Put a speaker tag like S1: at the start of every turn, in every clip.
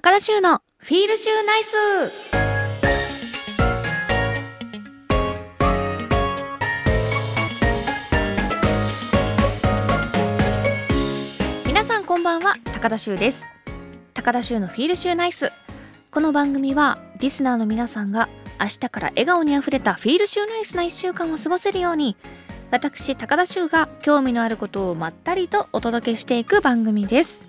S1: 高田修のフィールシューナイス。皆さんこんばんは高田修です。高田修のフィールシューナイス。この番組はリスナーの皆さんが明日から笑顔にあふれたフィールシューナイスな1週間を過ごせるように私高田修が興味のあることをまったりとお届けしていく番組です。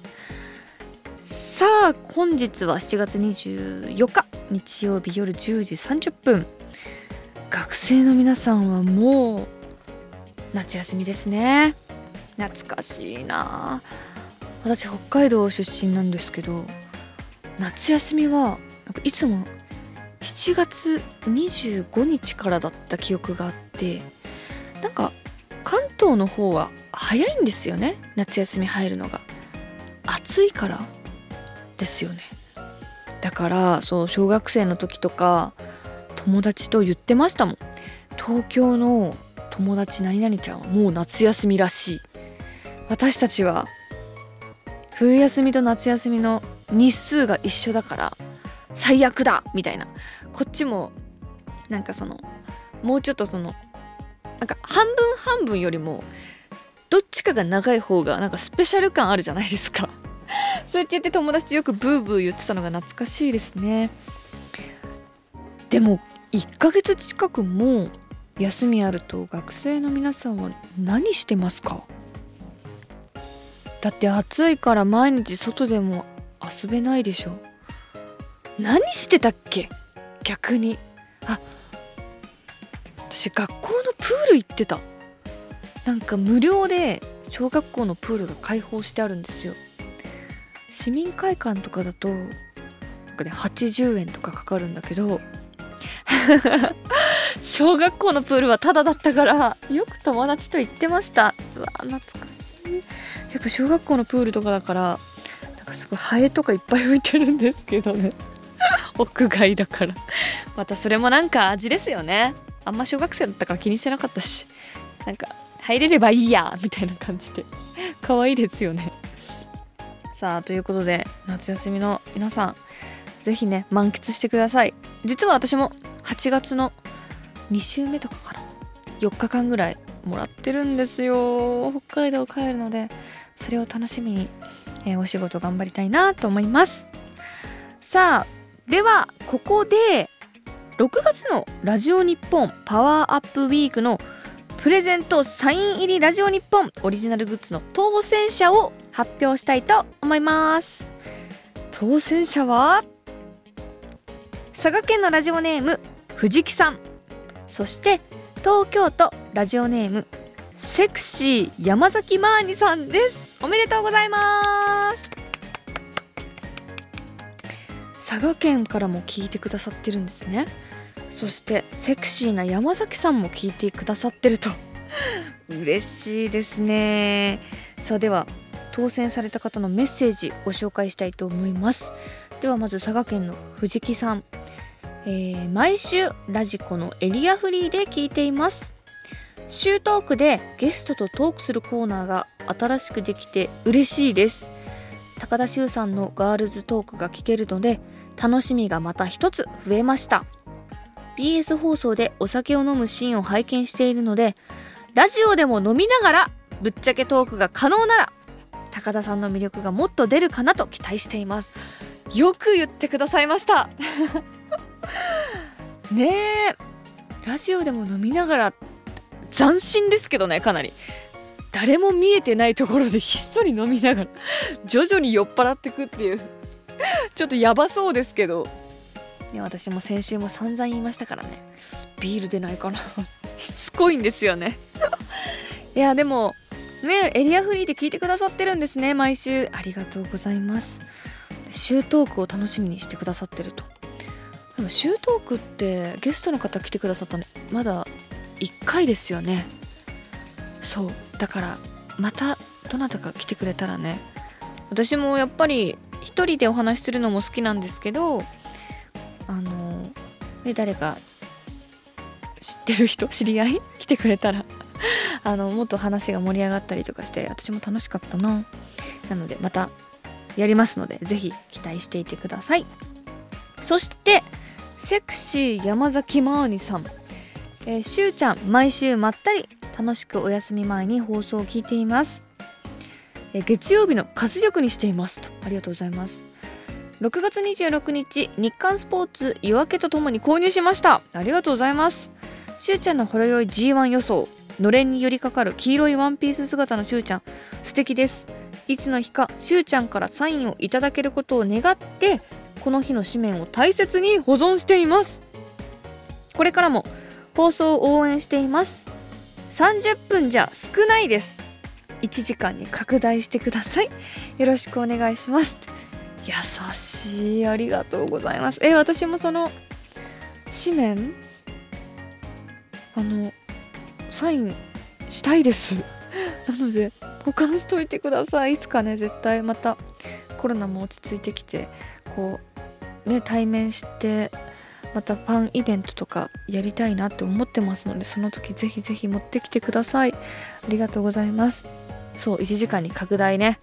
S1: さあ本日は7月24日日曜日夜10時30分。学生の皆さんはもう夏休みですね。懐かしいな。私北海道出身なんですけど夏休みはなんかいつも7月25日からだった記憶があってなんか関東の方は早いんですよね夏休み入るのが。暑いから。ですよね。だからそう小学生の時とか友達と言ってましたもん。東京の友達何々ちゃんはもう夏休みらしい。私たちは冬休みと夏休みの日数が一緒だから最悪だ!みたいな。こっちもなんかそのもうちょっとそのなんか半分半分よりもどっちかが長い方がなんかスペシャル感あるじゃないですか。そうやって言って友達とよくブーブー言ってたのが懐かしいですね。でも1ヶ月近くも休みあると学生の皆さんは何してますか？だって暑いから毎日外でも遊べないでしょ。何してたっけ？逆に。あ私学校のプール行ってた。なんか無料で小学校のプールが開放してあるんですよ。市民会館とかだとなんかね80円とかかかるんだけど 小学校のプールはタダだったからよく友達と行ってました。うわ懐かしい。やっぱ小学校のプールとかだからなんかすごいハエとかいっぱい浮いてるんですけどね。屋外だから。またそれもなんか味ですよね。あんま小学生だったから気にしてなかったしなんか入れればいいやみたいな感じで。可愛いですよね。さあということで夏休みの皆さん是非ね満喫してください。実は私も8月の2週目とかかな。4日間ぐらいもらってるんですよ。北海道帰るのでそれを楽しみに、えー、お仕事頑張りたいなと思います。さあではここで6月のラジオ日本パワーアップウィークのプレゼントサイン入りラジオ日本オリジナルグッズの当選者を発表したいと思います。当選者は佐賀県のラジオネーム藤木さん。そして東京都ラジオネームセクシー山崎マーニさんです。おめでとうございます。佐賀県からも聞いてくださってるんですね。そしてセクシーな山崎さんも聞いてくださってると。嬉しいですね。さあでは当選された方のメッセージご紹介したいと思います。ではまず佐賀県の藤木さん、えー、毎週ラジコのエリアフリーで聞いています。週トークでゲストとトークするコーナーが新しくできて嬉しいです。高田修さんのガールズトークが聞けるので楽しみがまた一つ増えました。BS 放送でお酒を飲むシーンを拝見しているのでラジオでも飲みながらぶっちゃけトークが可能なら高田さんの魅力がもっと出るかなと期待しています。よく言ってくださいました。ねえラジオでも飲みながら斬新ですけどねかなり。誰も見えてないところで ひっそり飲みながら徐々に酔っ払ってくっていう。ちょっとやばそうですけど。ね、私も先週も散々言いましたからね。ビール出ないかな。しつこいんですよね。いやでもねエリアフリーで聞いてくださってるんですね毎週。ありがとうございます。週トークを楽しみにしてくださってると。でも週トークってゲストの方来てくださったのまだ1回ですよね。そう。だからまたどなたか来てくれたらね。私もやっぱり一人でお話しするのも好きなんですけどあので誰か知ってる人知り合い？来てくれたら。あのもっと話が盛り上がったりとかして私も楽しかったな。なのでまたやりますのでぜひ期待していてください。そしてセクシー山崎まーにさん、えー、しゅうちゃん毎週まったり楽しくお休み前に放送を聞いています。え月曜日の活力にしていますと。ありがとうございます。6月26日日刊スポーツ夜明けとともに購入しました。ありがとうございます。しゅうちゃんのほろ酔い G1 予想。のれんに寄りかかる黄色いワンピース姿のしゅうちゃん。素敵です。いつの日かしゅうちゃんからサインをいただけることを願ってこの日の紙面を大切に保存しています。これからも放送を応援しています。30分じゃ少ないです。1時間に拡大してください。よろしくお願いします。優しい。ありがとうございます。え私もその紙面？あのサインしたいです。なので保管しといてください。いつかね絶対またコロナも落ち着いてきてこうね対面してまたファンイベントとかやりたいなって思ってますのでその時ぜひぜひ持ってきてください。ありがとうございます。そう1時間に拡大ね。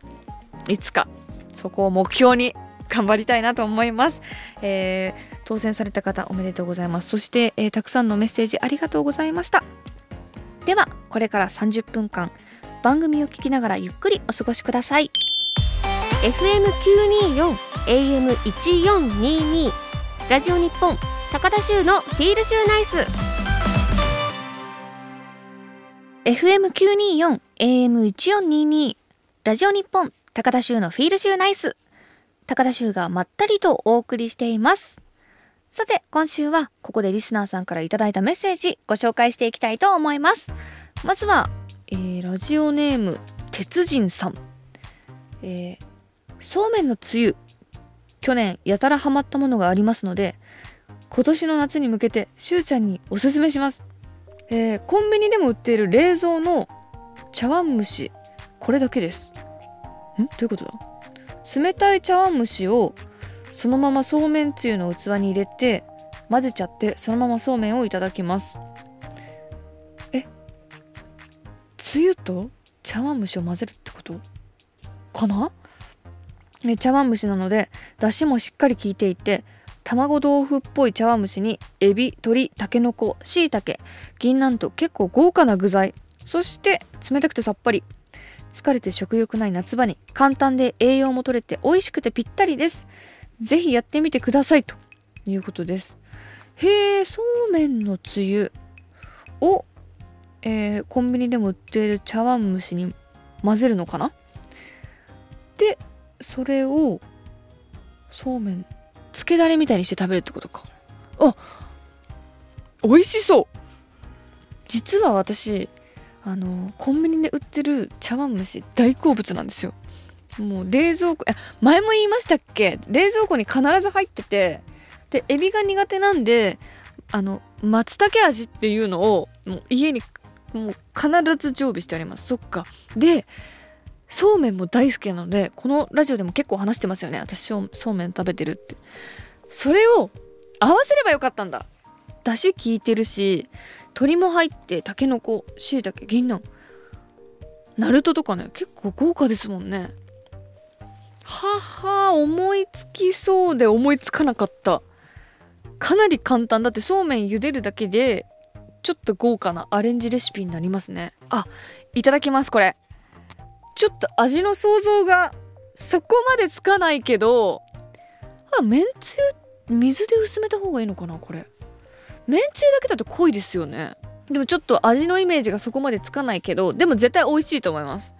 S1: いつかそこを目標に頑張りたいなと思います、えー、当選された方おめでとうございます。そして、えー、たくさんのメッセージありがとうございました。これから30分間番組を聞きながらゆっくりお過ごしください。
S2: FM924 AM1422 ラジオ日本高田州のフィールシューナイス
S1: FM924 AM1422 ラジオ日本高田州のフィールシューナイス。高田州がまったりとお送りしています。さて今週はここでリスナーさんから頂いたメッセージご紹介していきたいと思いますまずは、えー、ラジオネーム鉄人さん、えー、そうめんのつゆ。去年やたらハマったものがありますので今年の夏に向けてしゅうちゃんにおすすめします、えー、コンビニでも売っている冷蔵の茶碗蒸し。これだけです。ん？どういうことだ？冷たい茶碗蒸しをそのままそうめんつゆの器に入れて混ぜちゃってそのままそうめんをいただきます。つゆと茶碗蒸しを混ぜるってこと？かな？え茶碗蒸しなのでだしもしっかり効いていて卵豆腐っぽい茶碗蒸しにエビ鶏たけのこしいたけ銀杏と結構豪華な具材。そして冷たくてさっぱり。疲れて食欲ない夏場に簡単で栄養も取れて美味しくてぴったりです。ぜひやってみてくださいということです。へえそうめんのつゆを、えー、コンビニでも売っている茶碗蒸しに混ぜるのかな？でそれをそうめんつけだれみたいにして食べるってことか。あ美味しそう。実は私あのコンビニで売ってる茶碗蒸し大好物なんですよ。もう冷蔵庫前も言いましたっけ？冷蔵庫に必ず入っててでエビが苦手なんであの松茸味っていうのをもう家にもう必ず常備してあります。そっか。でそうめんも大好きなのでこのラジオでも結構話してますよね。私そうめん食べてるって。それを合わせればよかったんだ。だし効いてるし鶏も入ってたけのこしいたけ銀杏。ナルトとかね結構豪華ですもんね。はは思いつきそうで思いつかなかった。かなり簡単。だってそうめん茹でるだけでちょっと豪華なアレンジレシピになりますね。あいただきますこれ。ちょっと味の想像がそこまでつかないけどあめんつゆ水で薄めた方がいいのかなこれ。めんつゆだけだと濃いですよね。でもちょっと味のイメージがそこまでつかないけどでも絶対美味しいと思います。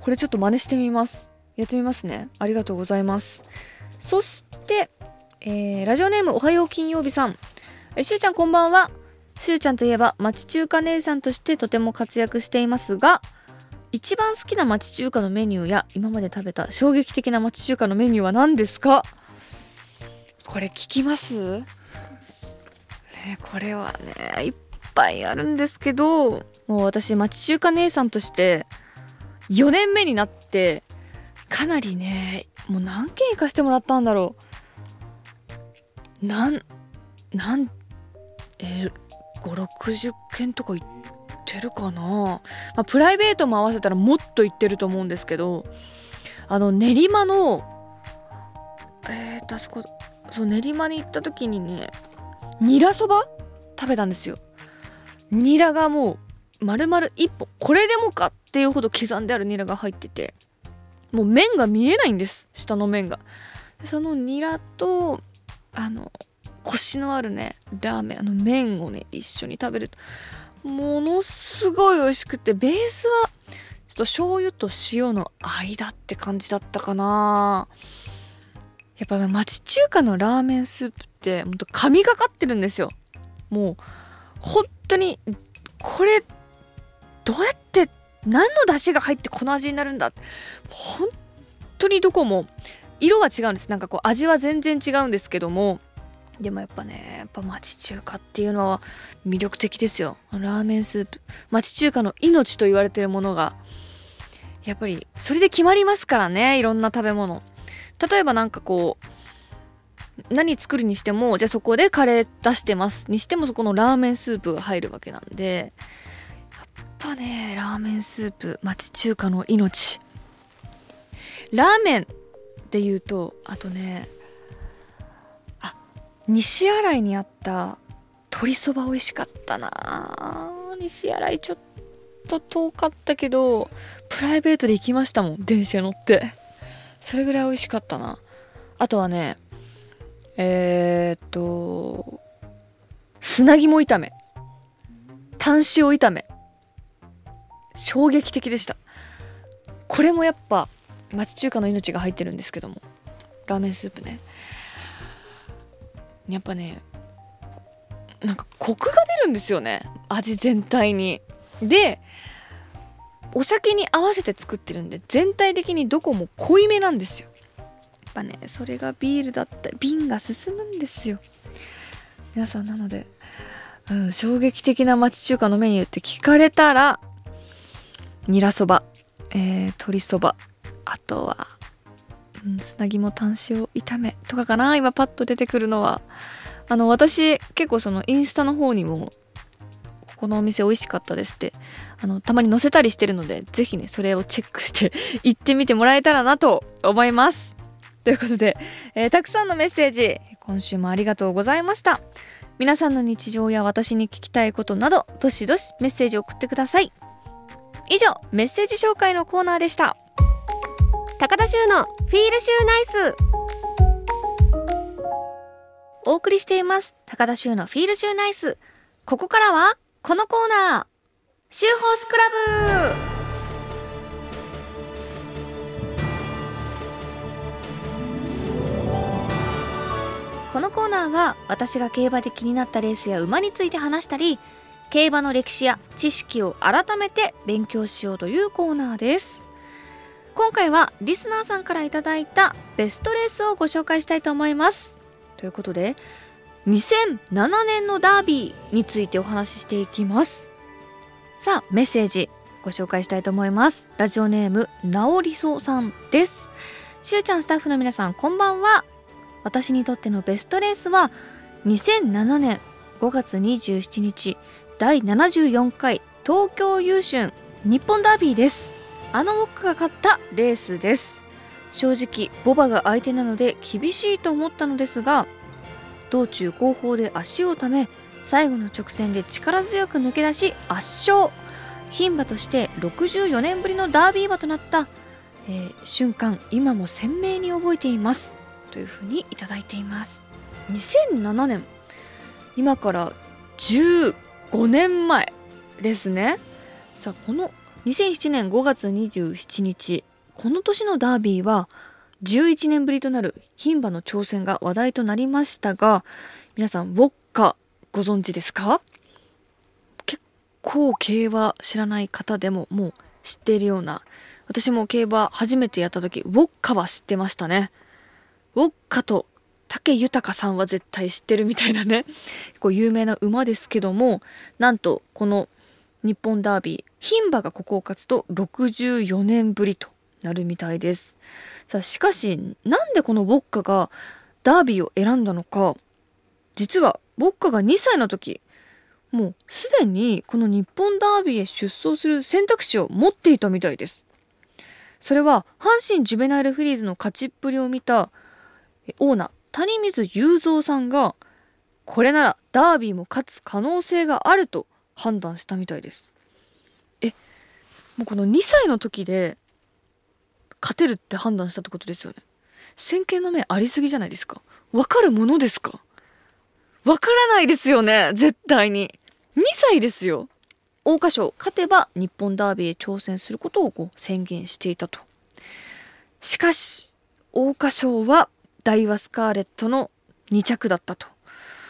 S1: これちょっと真似してみます。やってみますね。ありがとうございます。そして、えー、ラジオネームおはよう金曜日さん。えしゅうちゃんこんばんは。しゅうちゃんといえば町中華姉さんとしてとても活躍していますが一番好きな町中華のメニューや今まで食べた衝撃的な町中華のメニューは何ですか？これ聞きます？ねこれはねいっぱいあるんですけどもう私町中華姉さんとして4年目になってかなりねもう何件行かしてもらったんだろう。なんなんえー、560件とか行ってるかな、まあ、プライベートも合わせたらもっと行ってると思うんですけどあの練馬の私こそう練馬に行った時にねニラそば？食べたんですよ。ニラがもう丸々1本。これでもかっていうほど刻んであるニラが入っててもう麺が見えないんです。下の麺が。そのニラとあのコシのあるねラーメンあの麺をね一緒に食べるとものすごい美味しくてベースはちょっと醤油と塩の間って感じだったかな。やっぱ町中華のラーメンスープってほんと神がかってるんですよ。もう本当にこれどうやって何の出汁が入ってこの味になるんだ本当にどこも色は違うんです。なんかこう味は全然違うんですけどもでもやっぱねやっぱ町中華っていうのは魅力的ですよ。ラーメンスープ。町中華の命と言われてるものがやっぱりそれで決まりますからねいろんな食べ物。例えばなんかこう何作るにしてもじゃあそこでカレー出してます。にしてもそこのラーメンスープが入るわけなんでやっぱねラーメンスープ町中華の命。ラーメンで言うとあとね西新井にあった鶏そば美味しかったな。西新井ちょっと遠かったけどプライベートで行きましたもん電車乗って。それぐらい美味しかったな。あとはねえー、っと砂肝炒め。タン塩炒め。衝撃的でした。これもやっぱ町中華の命が入ってるんですけども。ラーメンスープね。やっぱねなんかコクが出るんですよね。味全体に。でお酒に合わせて作ってるんで全体的にどこも濃いめなんですよ。やっぱねそれがビールだったり瓶が進むんですよ。皆さんなので、うん、衝撃的な町中華のメニューって聞かれたらニラそば、えー、鶏そばあとは、砂肝タン塩炒めとかかな。今パッと出てくるのは。あの私結構そのインスタの方にもこのお店美味しかったですって。あのたまに載せたりしてるので是非ねそれをチェックして行ってみてもらえたらなと思います。ということで、えー、たくさんのメッセージ今週もありがとうございました。皆さんの日常や私に聞きたいことなどどしどしメッセージを送ってください。以上メッセージ紹介のコーナーでした。
S2: 高田修のフィールシューナイス。
S1: お送りしています。高田修のフィールシューナイス。ここからはこのコーナー。シューホースクラブ。このコーナーは私が競馬で気になったレースや馬について話したり競馬の歴史や知識を改めて勉強しようというコーナーです。今回はリスナーさんからいただいたベストレースをご紹介したいと思います。ということで2007年のダービーについてお話ししていきます。さあメッセージご紹介したいと思います。ラジオネームなおりそさんです。しゅうちゃんスタッフの皆さんこんばんは。私にとってのベストレースは2007年5月27日第74回東京優春日本ダービーです。あのウォッカが勝ったレースです。正直ボバが相手なので厳しいと思ったのですが道中後方で足をため最後の直線で力強く抜け出し圧勝。牝馬として64年ぶりのダービー馬となった、えー、瞬間今も鮮明に覚えています。というふうにいただいています。2007年。今から15年前ですね。さあこの2007年5月27日。この年のダービーは11年ぶりとなる牝馬の挑戦が話題となりましたが皆さんウォッカご存知ですか？結構競馬知らない方でももう知っているような私も競馬初めてやった時ウォッカは知ってましたね。ウォッカと武豊さんは絶対知ってるみたいなね。結構有名な馬ですけどもなんとこの日本ダービー牝馬がここを勝つと64年ぶりとなるみたいです。さあしかしなんでこのウォッカがダービーを選んだのか。実はウォッカが2歳の時もうすでにこの日本ダービーへ出走する選択肢を持っていたみたいです。それは阪神ジュベナイルフリーズの勝ちっぷりを見たオーナー谷水雄三さんがこれならダービーも勝つ可能性があると判断したみたいです。えもうこの2歳の時で勝てるって判断したってことですよね。先見の目ありすぎじゃないですか。わかるものですか。わからないですよね。絶対に。2歳ですよ。桜花賞勝てば日本ダービーへ挑戦することをこう宣言していたと。しかし桜花賞はダイワスカーレットの2着だったと。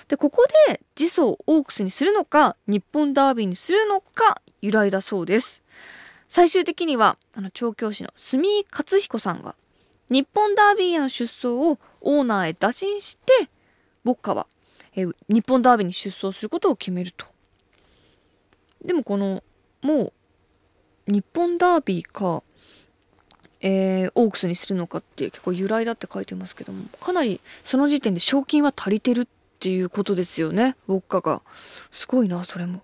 S1: でここで次走オークスにするのか日本ダービーにするのか由来だそうです。最終的にはあの調教師の住井勝彦さんが日本ダービーへの出走をオーナーへ打診してボッカはえ日本ダービーに出走することを決めると。でもこのもう日本ダービーかえー、オークスにするのかって結構由来だって書いてますけどもかなりその時点で賞金は足りてるっっていうことですよねウォッカが。すごいなそれも。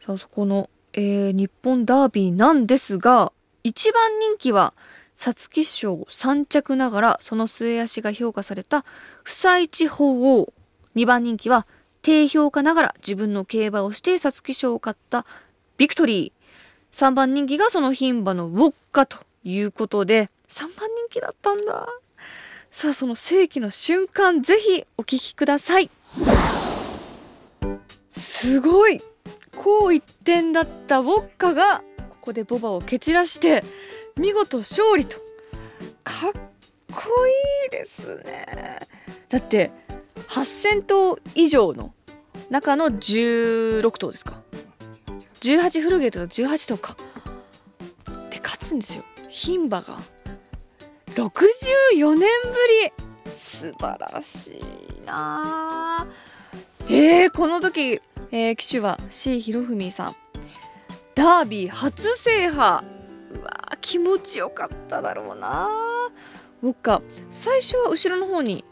S1: さあそこの、えー、日本ダービーなんですが一番人気は皐月賞3着ながらその末足が評価された不採地法王2番人気は低評価ながら自分の競馬をして皐月賞を買ったビクトリー。3番人気がその牝馬のウォッカということで3番人気だったんだ。さあその世紀の瞬間ぜひお聞きください。すごいこう一点だったウォッカがここでボバを蹴散らして見事勝利と。かっこいいですね。だって8,000頭以上の中の16頭ですか。18フルゲートの18頭か。で勝つんですよ。牝馬が。64年ぶり。素晴らしいなえー、この時、えー、騎手は C 博文さん。ダービー初制覇。うわ気持ちよかっただろうな。僕か。最初は後ろの方に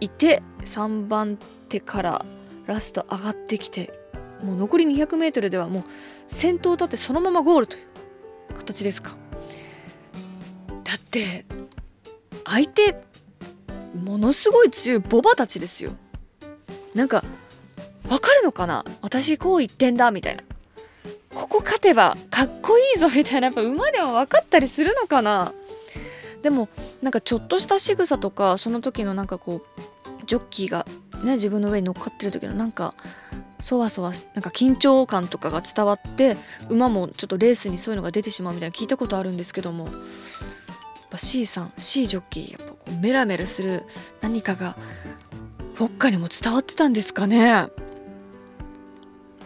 S1: いて3番手からラスト上がってきてもう残り 200m ではもう先頭立ってそのままゴールという形ですか。だって相手ものすごい強いボバたちですよ。なんかわかるのかな？私こう言ってんだみたいな。ここ勝てばかっこいいぞみたいな。やっぱ馬でも分かったりするのかな？でもなんかちょっとした仕草とかその時のなんかこうジョッキーがね自分の上に乗っかってる時のなんかそわそわなんか緊張感とかが伝わって馬もちょっとレースにそういうのが出てしまうみたいな聞いたことあるんですけども。ぱ C さん C ジョッキーやっぱこうメラメラする何かがウォッカにも伝わってたんですかね。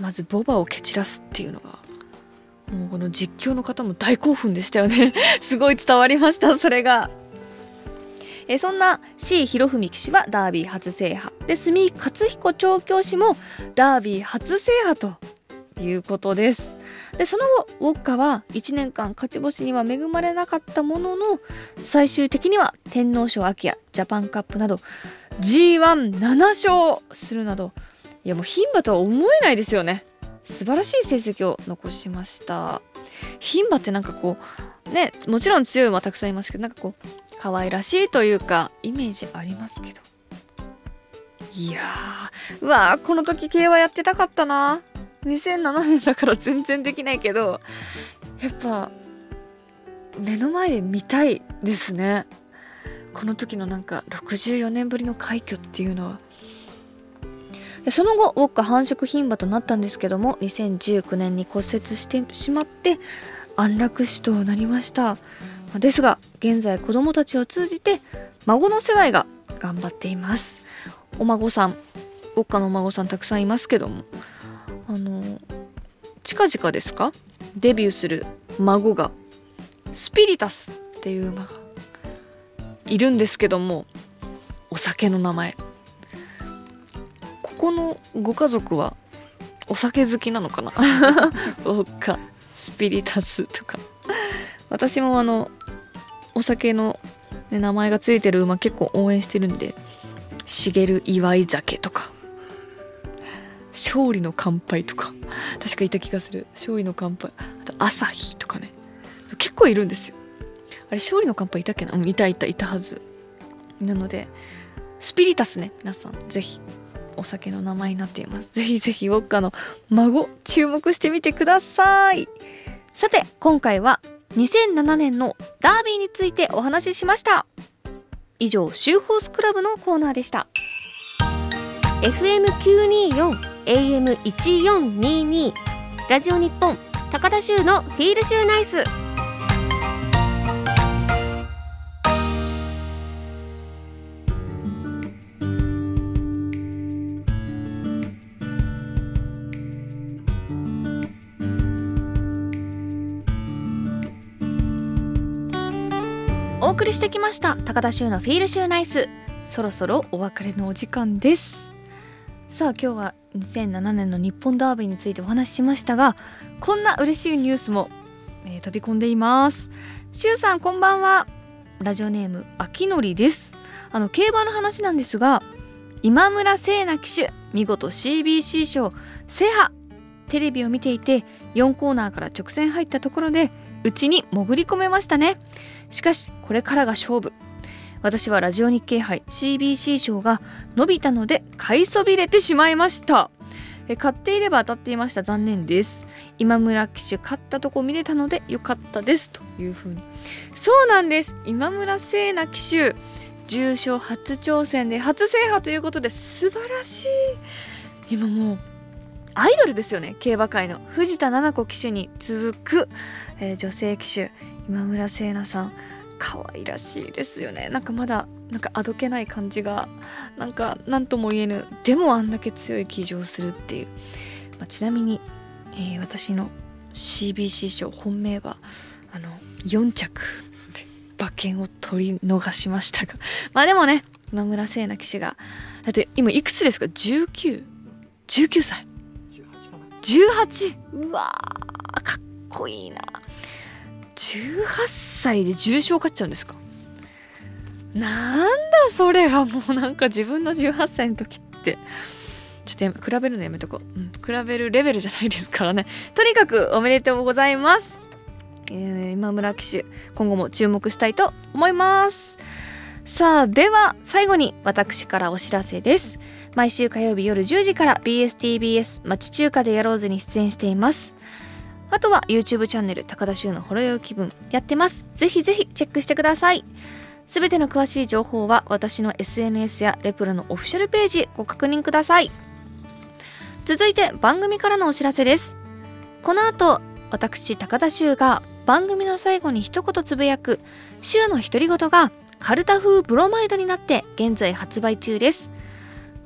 S1: まずボバを蹴散らすっていうのがもうこの実況の方も大興奮でしたよね。すごい伝わりましたそれが。えそんな C 博文騎手はダービー初制覇。で住勝彦調教師もダービー初制覇ということです。でその後ウォッカは1年間勝ち星には恵まれなかったものの最終的には天皇賞秋やジャパンカップなど G17 勝するなどいやもう牝馬とは思えないですよね。素晴らしい成績を残しました。牝馬ってなんかこうねもちろん強い馬たくさんいますけどなんかこう可愛らしいというかイメージありますけど。いやーうわーこの時競馬やってたかったな。2007年だから全然できないけどやっぱ目の前で見たいですね。この時のなんか64年ぶりの快挙っていうのは。その後ウォッカ繁殖牝馬となったんですけども2019年に骨折してしまって安楽死となりました。ですが現在子供たちを通じて孫の世代が頑張っています。お孫さんウォッカのお孫さんたくさんいますけども近々ですか？デビューする孫が。スピリタスっていう馬がいるんですけどもお酒の名前。ここのご家族はお酒好きなのかな？おか。スピリタスとか。私もあのお酒の、ね、名前がついてる馬結構応援してるんで茂祝い酒とか勝利の乾杯とか確かいた気がする。勝利の乾杯。あと朝日とかね。結構いるんですよ。あれ勝利の乾杯いたっけな？うんいたいたいたはず。なのでスピリタスね皆さん。ぜひお酒の名前になっています。ぜひぜひウォッカの孫注目してみてください。さて今回は2007年のダービーについてお話ししました。以上シューホースクラブのコーナーでした。
S2: FM924 AM1422 ラジオ日本高田州のフィールシューナイス。
S1: お送りしてきました高田州のフィールシューナイス。そろそろお別れのお時間です。さあ今日は2007年の日本ダービーについてお話ししましたがこんな嬉しいニュースも、えー飛び込んでいます。しゅうさんこんばんは。ラジオネーム秋のりです。あの競馬の話なんですが今村聖奈騎手見事 CBC 賞制覇。テレビを見ていて4コーナーから直線入ったところでうちに潜り込めましたね。しかしこれからが勝負。私はラジオ日経杯 CBC 賞が伸びたので買いそびれてしまいました。え買っていれば当たっていました。残念です。今村騎手勝ったとこ見れたので良かったです。というふうに。そうなんです。今村聖奈騎手重賞初挑戦で初制覇ということで素晴らしい。今もうアイドルですよね。競馬界の。藤田七子騎手に続く、えー女性騎手今村聖奈さん。可愛らしいですよね。なんかまだなんかあどけない感じがなんか何とも言えぬでもあんだけ強い騎乗するっていう、まあちなみに、えー私の CBC 賞本命はあの4着で馬券を取り逃しましたが。まあでもね今村聖奈騎手がだって今いくつですか？1919歳。18うわかっこいいな。18歳で重賞勝っちゃうんですか？なんだそれはもうなんか自分の18歳の時って。ちょっとや比べるのやめとこう、うん、比べるレベルじゃないですからね。とにかくおめでとうございます、えー今村騎手今後も注目したいと思います。さあでは最後に私からお知らせです。毎週火曜日夜10時から BSTBS 町中華でやろうぜに出演しています。あとは YouTube チャンネル高田修のほろよい気分やってます。ぜひぜひチェックしてください。すべての詳しい情報は私の SNS やレプロのオフィシャルページご確認ください。続いて番組からのお知らせです。この後私高田修が番組の最後に一言つぶやく週の独り言がカルタ風ブロマイドになって現在発売中です。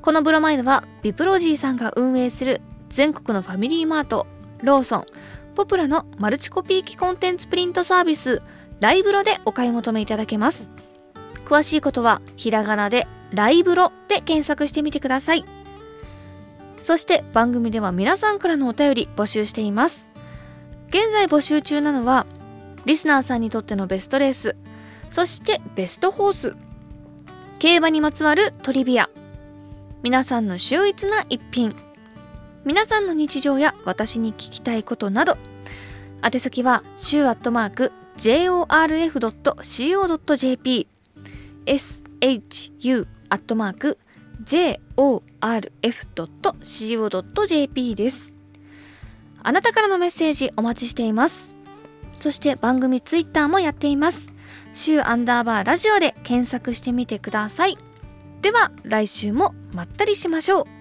S1: このブロマイドはビプロジーさんが運営する全国のファミリーマートローソン。ポプラのマルチコピー機コンテンツプリントサービスライブロでお買い求めいただけます。詳しいことはひらがなでライブロで検索してみてください。そして番組では皆さんからのお便り募集しています。現在募集中なのはリスナーさんにとってのベストレースそしてベストホース競馬にまつわるトリビア。皆さんの秀逸な一品。皆さんの日常や私に聞きたいことなど宛先は週アットマーク jorf.co.jp shu アットマーク jorf.co.jp です。あなたからのメッセージお待ちしています。そして番組ツイッターもやっています。週アンダーバーラジオで検索してみてください。では来週もまったりしましょう。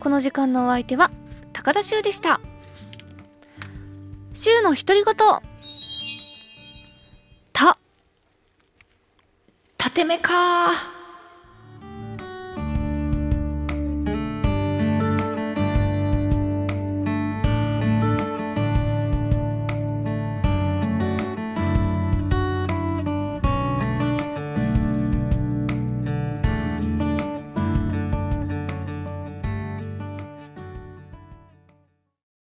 S1: この時間のお相手は高田修でした。週の独り言。た。縦目か。